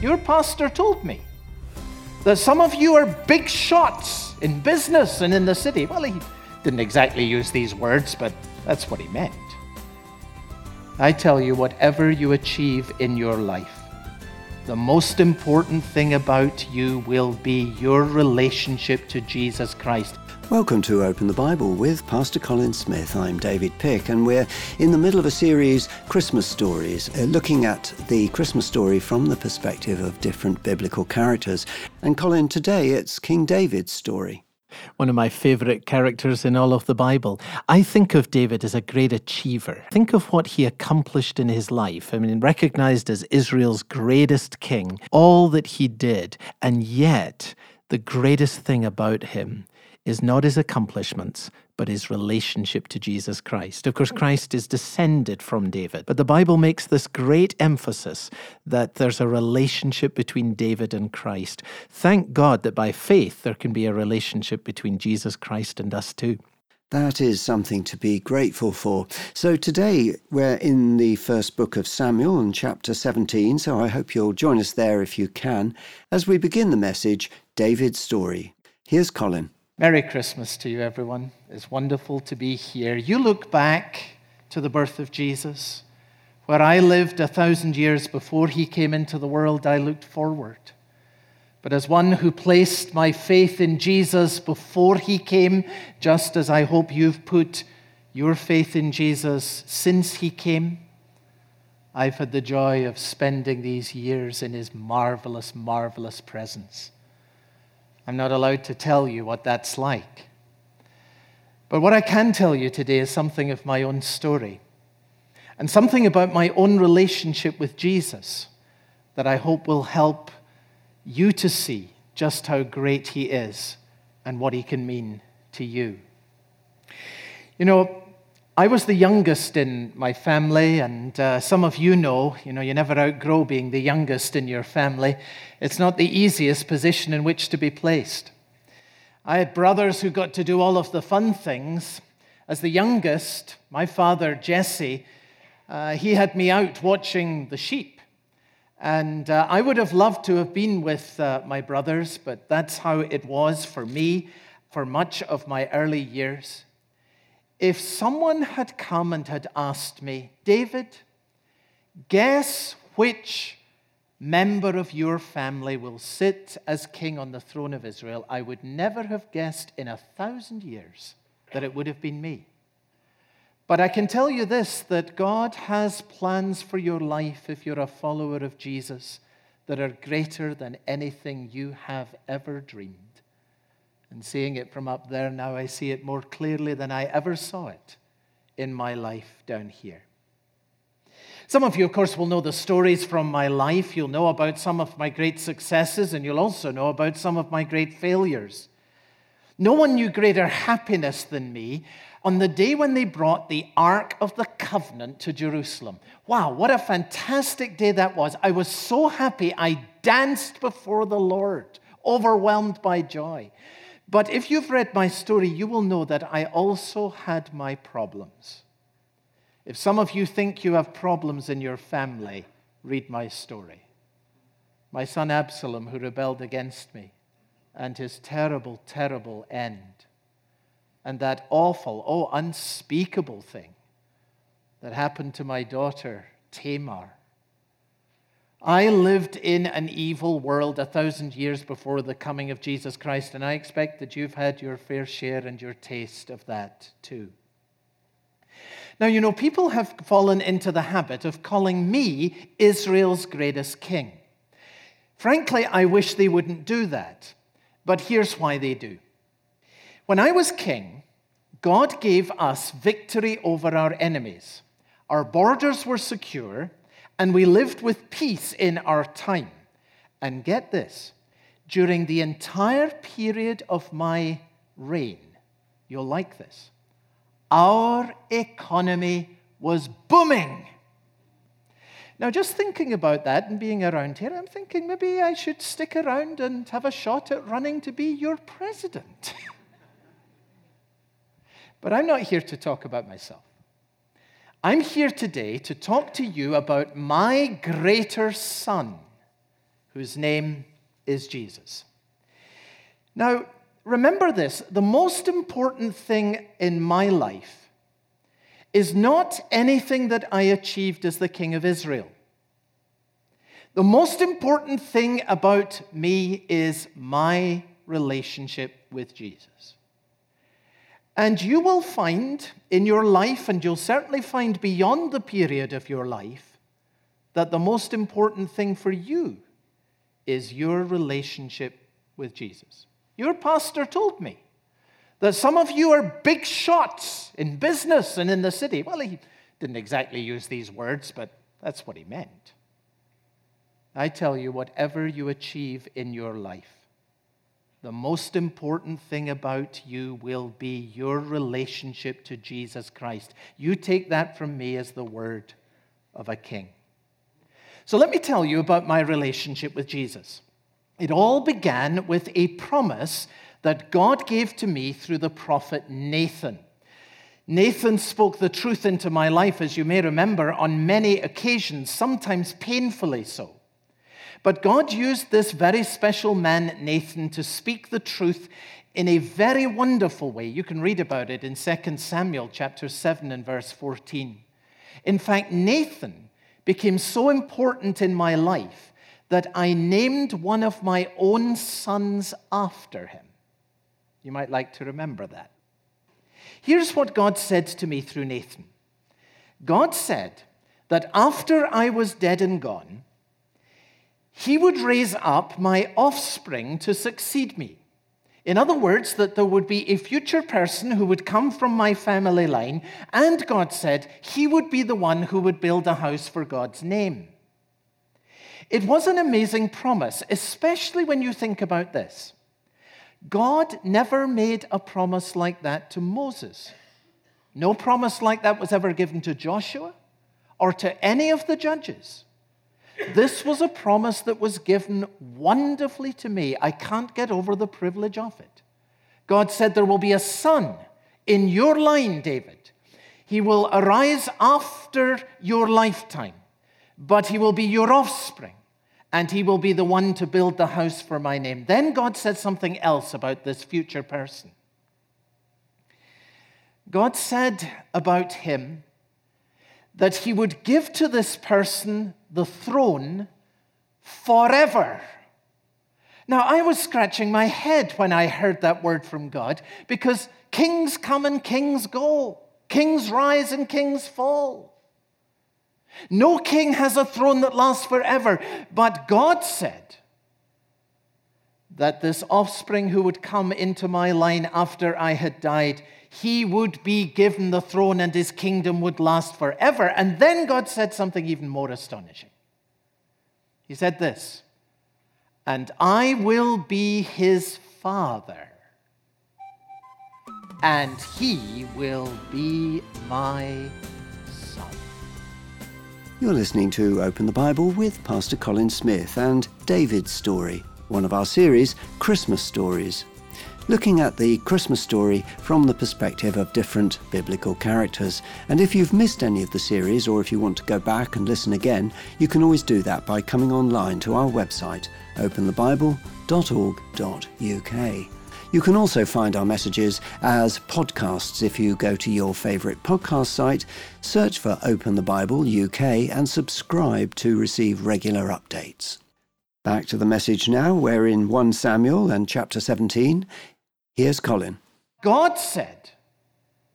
Your pastor told me that some of you are big shots in business and in the city. Well, he didn't exactly use these words, but that's what he meant. I tell you, whatever you achieve in your life, the most important thing about you will be your relationship to Jesus Christ. Welcome to Open the Bible with Pastor Colin Smith. I'm David Pick, and we're in the middle of a series, Christmas Stories, uh, looking at the Christmas story from the perspective of different biblical characters. And Colin, today it's King David's story one of my favorite characters in all of the Bible. I think of David as a great achiever. Think of what he accomplished in his life. I mean, recognized as Israel's greatest king, all that he did, and yet the greatest thing about him is not his accomplishments, but his relationship to Jesus Christ. Of course, Christ is descended from David, but the Bible makes this great emphasis that there's a relationship between David and Christ. Thank God that by faith there can be a relationship between Jesus Christ and us too. That is something to be grateful for. So today we're in the first book of Samuel in chapter 17, so I hope you'll join us there if you can as we begin the message David's story. Here's Colin. Merry Christmas to you, everyone. It's wonderful to be here. You look back to the birth of Jesus. Where I lived a thousand years before he came into the world, I looked forward. But as one who placed my faith in Jesus before he came, just as I hope you've put your faith in Jesus since he came, I've had the joy of spending these years in his marvelous, marvelous presence. I'm not allowed to tell you what that's like. But what I can tell you today is something of my own story and something about my own relationship with Jesus that I hope will help you to see just how great He is and what He can mean to you. You know, I was the youngest in my family, and uh, some of you know, you know, you never outgrow being the youngest in your family. It's not the easiest position in which to be placed. I had brothers who got to do all of the fun things. As the youngest, my father, Jesse, uh, he had me out watching the sheep. And uh, I would have loved to have been with uh, my brothers, but that's how it was for me for much of my early years. If someone had come and had asked me, David, guess which member of your family will sit as king on the throne of Israel, I would never have guessed in a thousand years that it would have been me. But I can tell you this that God has plans for your life if you're a follower of Jesus that are greater than anything you have ever dreamed. And seeing it from up there now, I see it more clearly than I ever saw it in my life down here. Some of you, of course, will know the stories from my life. You'll know about some of my great successes, and you'll also know about some of my great failures. No one knew greater happiness than me on the day when they brought the Ark of the Covenant to Jerusalem. Wow, what a fantastic day that was. I was so happy, I danced before the Lord, overwhelmed by joy. But if you've read my story, you will know that I also had my problems. If some of you think you have problems in your family, read my story. My son Absalom, who rebelled against me, and his terrible, terrible end. And that awful, oh, unspeakable thing that happened to my daughter, Tamar. I lived in an evil world a thousand years before the coming of Jesus Christ, and I expect that you've had your fair share and your taste of that too. Now, you know, people have fallen into the habit of calling me Israel's greatest king. Frankly, I wish they wouldn't do that, but here's why they do. When I was king, God gave us victory over our enemies. Our borders were secure and we lived with peace in our time. And get this during the entire period of my reign, you'll like this, our economy was booming. Now, just thinking about that and being around here, I'm thinking maybe I should stick around and have a shot at running to be your president. but I'm not here to talk about myself. I'm here today to talk to you about my greater son, whose name is Jesus. Now, remember this the most important thing in my life is not anything that I achieved as the king of Israel. The most important thing about me is my relationship with Jesus. And you will find in your life, and you'll certainly find beyond the period of your life, that the most important thing for you is your relationship with Jesus. Your pastor told me that some of you are big shots in business and in the city. Well, he didn't exactly use these words, but that's what he meant. I tell you, whatever you achieve in your life, the most important thing about you will be your relationship to Jesus Christ. You take that from me as the word of a king. So let me tell you about my relationship with Jesus. It all began with a promise that God gave to me through the prophet Nathan. Nathan spoke the truth into my life, as you may remember, on many occasions, sometimes painfully so. But God used this very special man, Nathan, to speak the truth in a very wonderful way. You can read about it in 2 Samuel chapter 7 and verse 14. In fact, Nathan became so important in my life that I named one of my own sons after him. You might like to remember that. Here's what God said to me through Nathan God said that after I was dead and gone, he would raise up my offspring to succeed me. In other words, that there would be a future person who would come from my family line, and God said he would be the one who would build a house for God's name. It was an amazing promise, especially when you think about this. God never made a promise like that to Moses. No promise like that was ever given to Joshua or to any of the judges. This was a promise that was given wonderfully to me. I can't get over the privilege of it. God said, There will be a son in your line, David. He will arise after your lifetime, but he will be your offspring, and he will be the one to build the house for my name. Then God said something else about this future person. God said about him that he would give to this person the throne forever. Now, I was scratching my head when I heard that word from God because kings come and kings go, kings rise and kings fall. No king has a throne that lasts forever, but God said that this offspring who would come into my line after I had died he would be given the throne and his kingdom would last forever. And then God said something even more astonishing. He said this, and I will be his father, and he will be my son. You're listening to Open the Bible with Pastor Colin Smith and David's Story, one of our series, Christmas Stories looking at the Christmas story from the perspective of different biblical characters. And if you've missed any of the series, or if you want to go back and listen again, you can always do that by coming online to our website, openthebible.org.uk. You can also find our messages as podcasts if you go to your favourite podcast site, search for Open the Bible UK, and subscribe to receive regular updates. Back to the message now. We're in 1 Samuel and chapter 17. Here's Colin. God said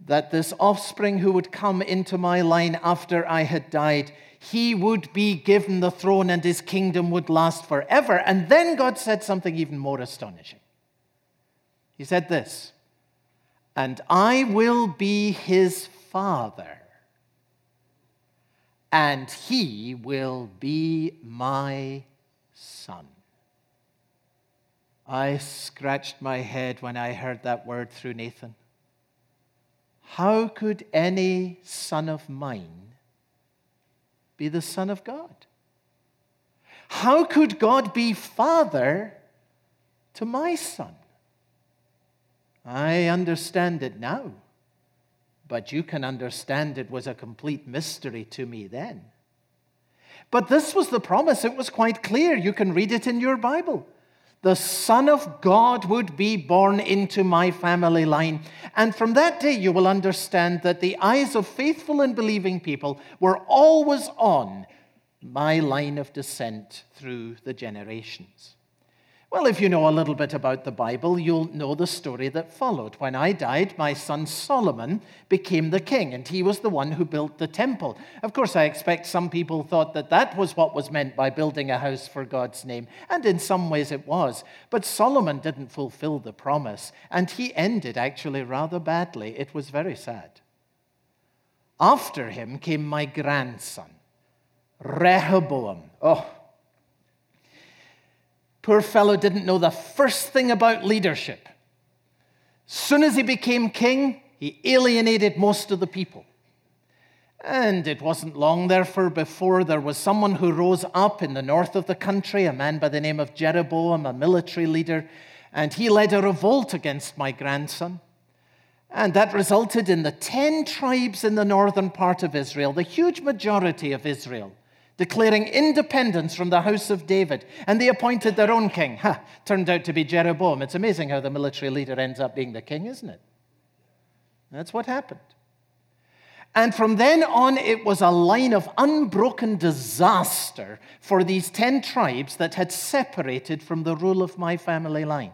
that this offspring who would come into my line after I had died, he would be given the throne and his kingdom would last forever. And then God said something even more astonishing. He said this, and I will be his father, and he will be my son. I scratched my head when I heard that word through Nathan. How could any son of mine be the Son of God? How could God be Father to my son? I understand it now, but you can understand it was a complete mystery to me then. But this was the promise. It was quite clear. You can read it in your Bible. The Son of God would be born into my family line. And from that day, you will understand that the eyes of faithful and believing people were always on my line of descent through the generations. Well, if you know a little bit about the Bible, you'll know the story that followed. When I died, my son Solomon became the king, and he was the one who built the temple. Of course, I expect some people thought that that was what was meant by building a house for God's name, and in some ways it was. But Solomon didn't fulfill the promise, and he ended actually rather badly. It was very sad. After him came my grandson, Rehoboam. Oh, Poor fellow didn't know the first thing about leadership. Soon as he became king, he alienated most of the people. And it wasn't long, therefore, before there was someone who rose up in the north of the country, a man by the name of Jeroboam, a military leader, and he led a revolt against my grandson. And that resulted in the 10 tribes in the northern part of Israel, the huge majority of Israel, declaring independence from the house of David, and they appointed their own king. Ha, turned out to be Jeroboam. It's amazing how the military leader ends up being the king, isn't it? That's what happened. And from then on, it was a line of unbroken disaster for these 10 tribes that had separated from the rule of my family line.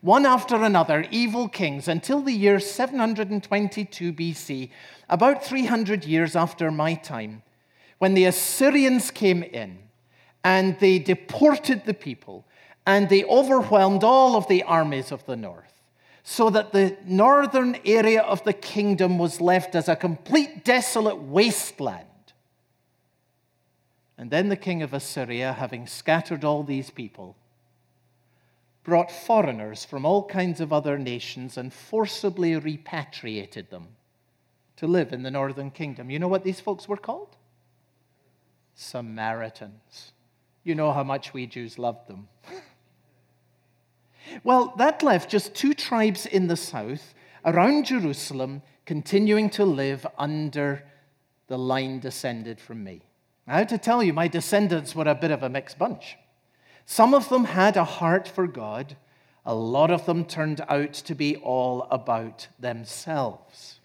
One after another, evil kings until the year 722 BC, about 300 years after my time, when the Assyrians came in and they deported the people and they overwhelmed all of the armies of the north, so that the northern area of the kingdom was left as a complete desolate wasteland. And then the king of Assyria, having scattered all these people, brought foreigners from all kinds of other nations and forcibly repatriated them to live in the northern kingdom. You know what these folks were called? Samaritans. You know how much we Jews loved them. well, that left just two tribes in the south around Jerusalem continuing to live under the line descended from me. I have to tell you, my descendants were a bit of a mixed bunch. Some of them had a heart for God, a lot of them turned out to be all about themselves.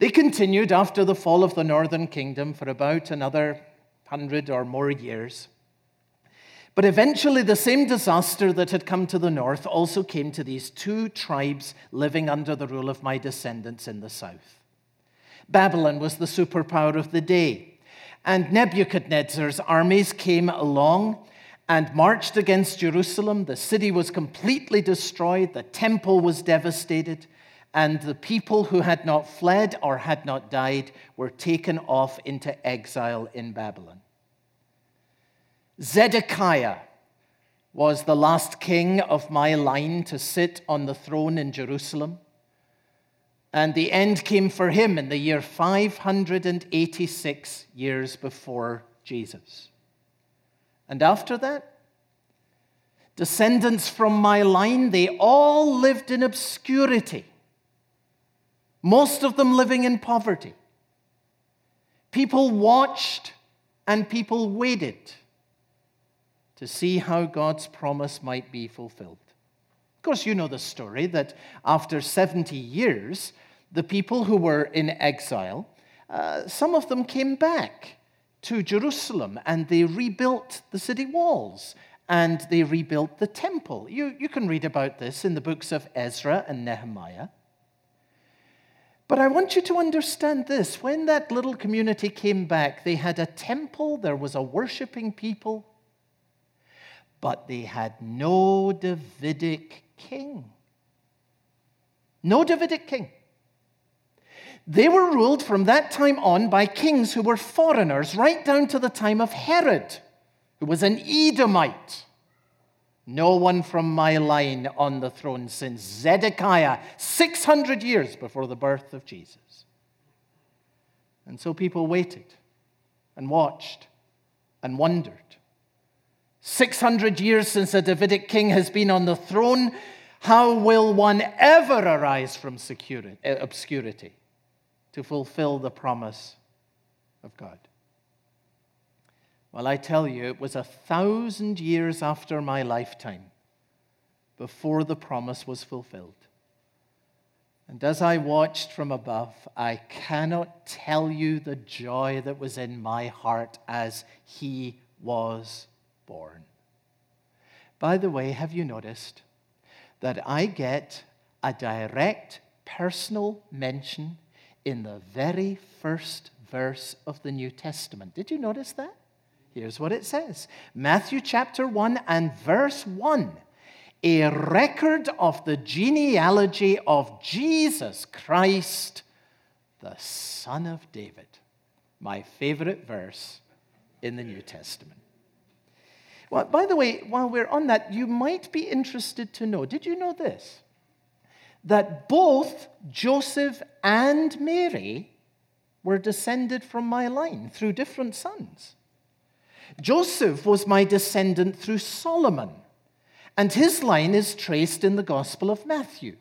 They continued after the fall of the northern kingdom for about another hundred or more years. But eventually, the same disaster that had come to the north also came to these two tribes living under the rule of my descendants in the south. Babylon was the superpower of the day, and Nebuchadnezzar's armies came along and marched against Jerusalem. The city was completely destroyed, the temple was devastated, and the people who had not fled or had not died were taken off into exile in Babylon. Zedekiah was the last king of my line to sit on the throne in Jerusalem. And the end came for him in the year 586 years before Jesus. And after that, descendants from my line, they all lived in obscurity most of them living in poverty. People watched and people waited to see how God's promise might be fulfilled. Of course, you know the story that after 70 years, the people who were in exile, uh, some of them came back to Jerusalem and they rebuilt the city walls and they rebuilt the temple. You, you can read about this in the books of Ezra and Nehemiah. But I want you to understand this. When that little community came back, they had a temple, there was a worshiping people, but they had no Davidic king. No Davidic king. They were ruled from that time on by kings who were foreigners, right down to the time of Herod, who was an Edomite. No one from my line on the throne since Zedekiah, 600 years before the birth of Jesus. And so people waited and watched and wondered. 600 years since a Davidic king has been on the throne, how will one ever arise from security, obscurity to fulfill the promise of God? Well, I tell you, it was a thousand years after my lifetime before the promise was fulfilled. And as I watched from above, I cannot tell you the joy that was in my heart as he was born. By the way, have you noticed that I get a direct personal mention in the very first verse of the New Testament? Did you notice that? Here's what it says Matthew chapter 1 and verse 1 a record of the genealogy of Jesus Christ, the Son of David. My favorite verse in the New Testament. Well, by the way, while we're on that, you might be interested to know did you know this? That both Joseph and Mary were descended from my line through different sons. Joseph was my descendant through Solomon, and his line is traced in the Gospel of Matthew.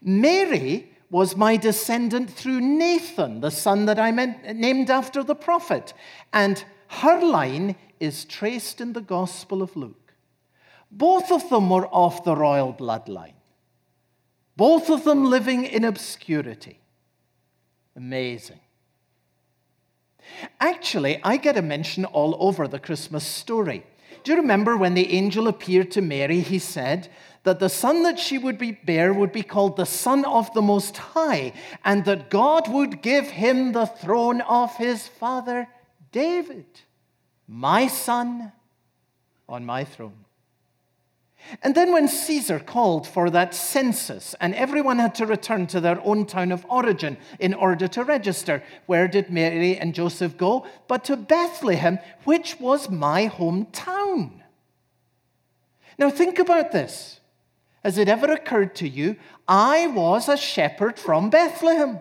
Mary was my descendant through Nathan, the son that I named after the prophet, and her line is traced in the Gospel of Luke. Both of them were of the royal bloodline, both of them living in obscurity. Amazing. Actually, I get a mention all over the Christmas story. Do you remember when the angel appeared to Mary? He said that the son that she would be bear would be called the Son of the Most High, and that God would give him the throne of his father David, my son on my throne. And then, when Caesar called for that census and everyone had to return to their own town of origin in order to register, where did Mary and Joseph go? But to Bethlehem, which was my hometown. Now, think about this. Has it ever occurred to you? I was a shepherd from Bethlehem.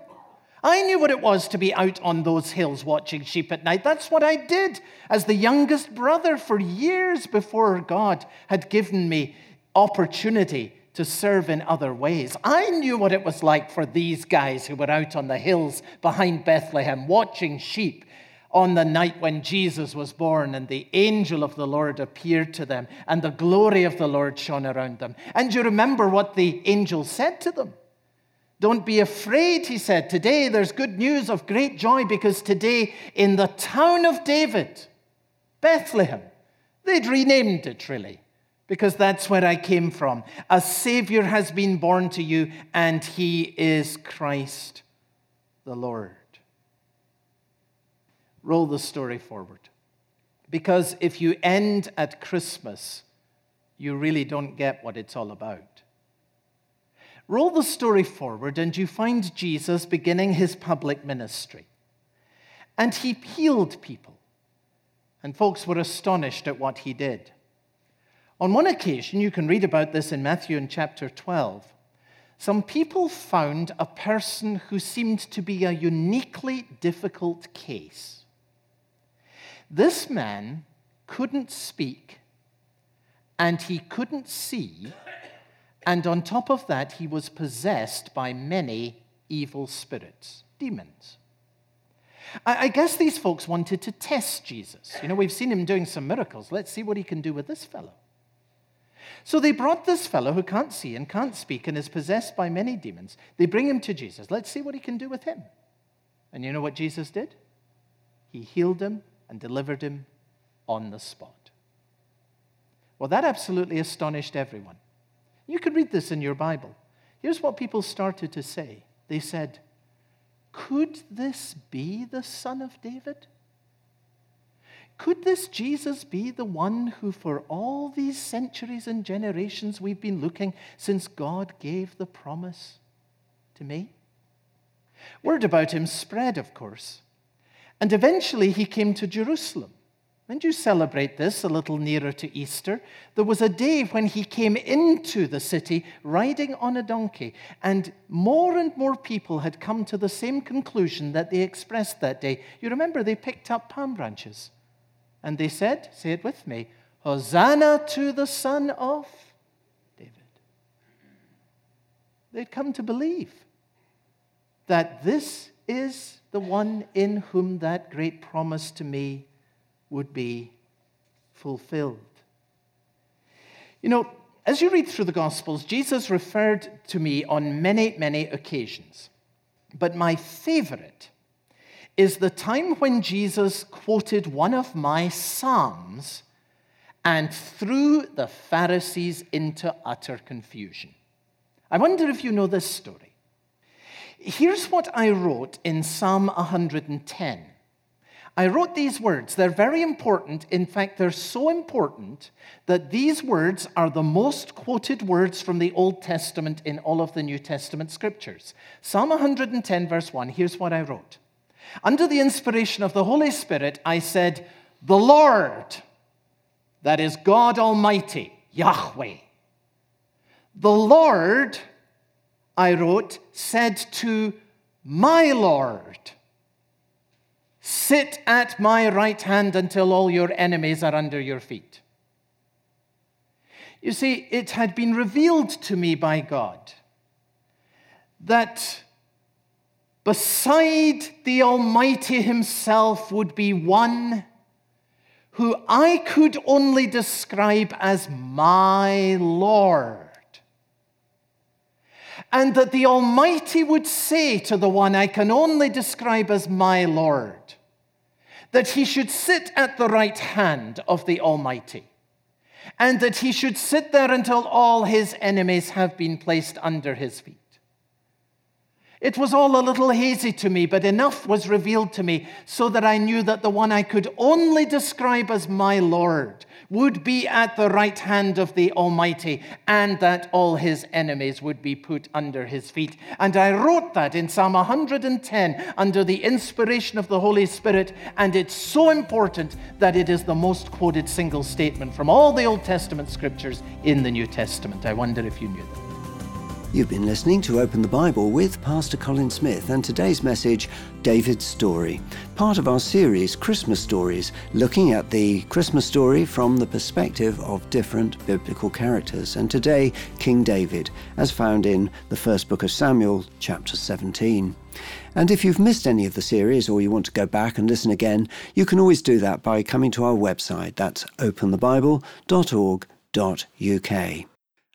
I knew what it was to be out on those hills watching sheep at night. That's what I did as the youngest brother for years before God had given me opportunity to serve in other ways. I knew what it was like for these guys who were out on the hills behind Bethlehem watching sheep on the night when Jesus was born and the angel of the Lord appeared to them and the glory of the Lord shone around them. And you remember what the angel said to them? Don't be afraid, he said. Today there's good news of great joy because today in the town of David, Bethlehem, they'd renamed it really because that's where I came from. A Savior has been born to you, and he is Christ the Lord. Roll the story forward. Because if you end at Christmas, you really don't get what it's all about. Roll the story forward, and you find Jesus beginning his public ministry. And he healed people. And folks were astonished at what he did. On one occasion, you can read about this in Matthew in chapter 12, some people found a person who seemed to be a uniquely difficult case. This man couldn't speak and he couldn't see and on top of that, he was possessed by many evil spirits, demons. I guess these folks wanted to test Jesus. You know, we've seen him doing some miracles. Let's see what he can do with this fellow. So they brought this fellow who can't see and can't speak and is possessed by many demons. They bring him to Jesus. Let's see what he can do with him. And you know what Jesus did? He healed him and delivered him on the spot. Well, that absolutely astonished everyone. You could read this in your Bible. Here's what people started to say they said, Could this be the Son of David? Could this Jesus be the one who, for all these centuries and generations we've been looking since God gave the promise to me? Word about him spread, of course. And eventually he came to Jerusalem. And you celebrate this a little nearer to Easter. There was a day when he came into the city riding on a donkey, and more and more people had come to the same conclusion that they expressed that day. You remember they picked up palm branches and they said, Say it with me, Hosanna to the Son of David. They'd come to believe that this is the one in whom that great promise to me would be fulfilled. You know, as you read through the Gospels, Jesus referred to me on many, many occasions. But my favorite is the time when Jesus quoted one of my Psalms and threw the Pharisees into utter confusion. I wonder if you know this story. Here's what I wrote in Psalm 110. I wrote these words. They're very important. In fact, they're so important that these words are the most quoted words from the Old Testament in all of the New Testament scriptures. Psalm 110, verse 1, here's what I wrote. Under the inspiration of the Holy Spirit, I said, The Lord, that is God Almighty, Yahweh. The Lord, I wrote, said to my Lord, Sit at my right hand until all your enemies are under your feet. You see, it had been revealed to me by God that beside the Almighty Himself would be one who I could only describe as my Lord. And that the Almighty would say to the one I can only describe as my Lord, that he should sit at the right hand of the Almighty, and that he should sit there until all his enemies have been placed under his feet. It was all a little hazy to me, but enough was revealed to me so that I knew that the one I could only describe as my Lord would be at the right hand of the Almighty, and that all his enemies would be put under his feet. And I wrote that in Psalm 110 under the inspiration of the Holy Spirit, and it's so important that it is the most quoted single statement from all the Old Testament scriptures in the New Testament. I wonder if you knew that. You've been listening to Open the Bible with Pastor Colin Smith and today's message, David's Story, part of our series, Christmas Stories, looking at the Christmas story from the perspective of different biblical characters. And today, King David, as found in the first book of Samuel, chapter 17. And if you've missed any of the series or you want to go back and listen again, you can always do that by coming to our website. That's openthebible.org.uk.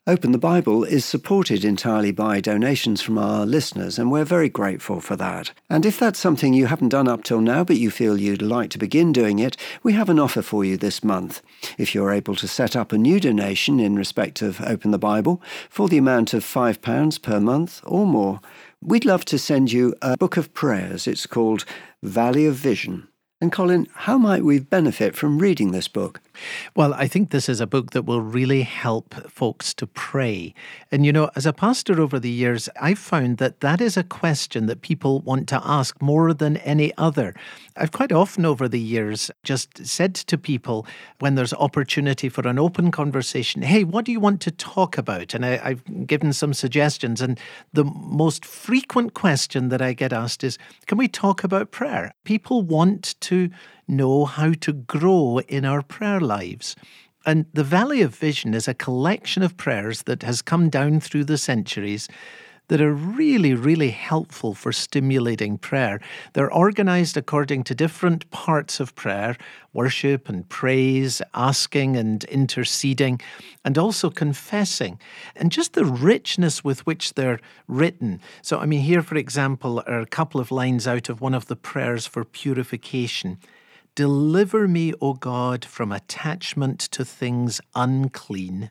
Open the Bible is supported entirely by donations from our listeners, and we're very grateful for that. And if that's something you haven't done up till now, but you feel you'd like to begin doing it, we have an offer for you this month. If you're able to set up a new donation in respect of Open the Bible for the amount of £5 per month or more, we'd love to send you a book of prayers. It's called Valley of Vision. And Colin, how might we benefit from reading this book? Well, I think this is a book that will really help folks to pray. And you know, as a pastor over the years, I've found that that is a question that people want to ask more than any other. I've quite often over the years just said to people when there's opportunity for an open conversation, hey, what do you want to talk about? And I, have given some suggestions. And the most frequent question that I get asked is, can we talk about prayer? People want to know how to grow in our prayer lives. And the Valley of Vision is a collection of prayers that has come down through the centuries that are really, really helpful for stimulating prayer. They're organized according to different parts of prayer worship and praise, asking and interceding, and also confessing. And just the richness with which they're written. So, I mean, here, for example, are a couple of lines out of one of the prayers for purification. Deliver me, O God, from attachment to things unclean,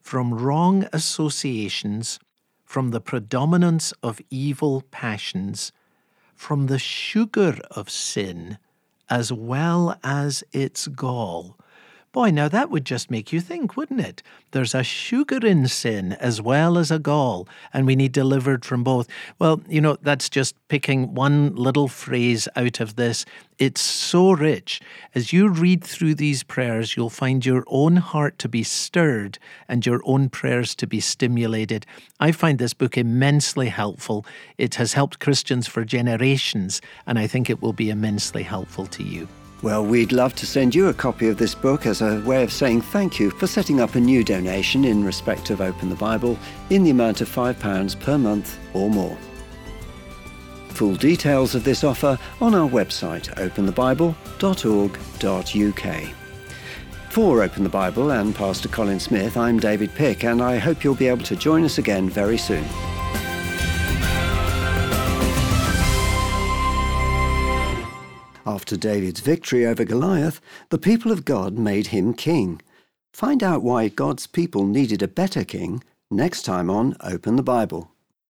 from wrong associations, from the predominance of evil passions, from the sugar of sin, as well as its gall. Boy, now that would just make you think, wouldn't it? There's a sugar in sin as well as a gall, and we need delivered from both. Well, you know, that's just picking one little phrase out of this. It's so rich. As you read through these prayers, you'll find your own heart to be stirred and your own prayers to be stimulated. I find this book immensely helpful. It has helped Christians for generations, and I think it will be immensely helpful to you. Well, we'd love to send you a copy of this book as a way of saying thank you for setting up a new donation in respect of Open the Bible in the amount of £5 per month or more. Full details of this offer on our website openthebible.org.uk. For Open the Bible and Pastor Colin Smith, I'm David Pick, and I hope you'll be able to join us again very soon. After David's victory over Goliath, the people of God made him king. Find out why God's people needed a better king next time on Open the Bible.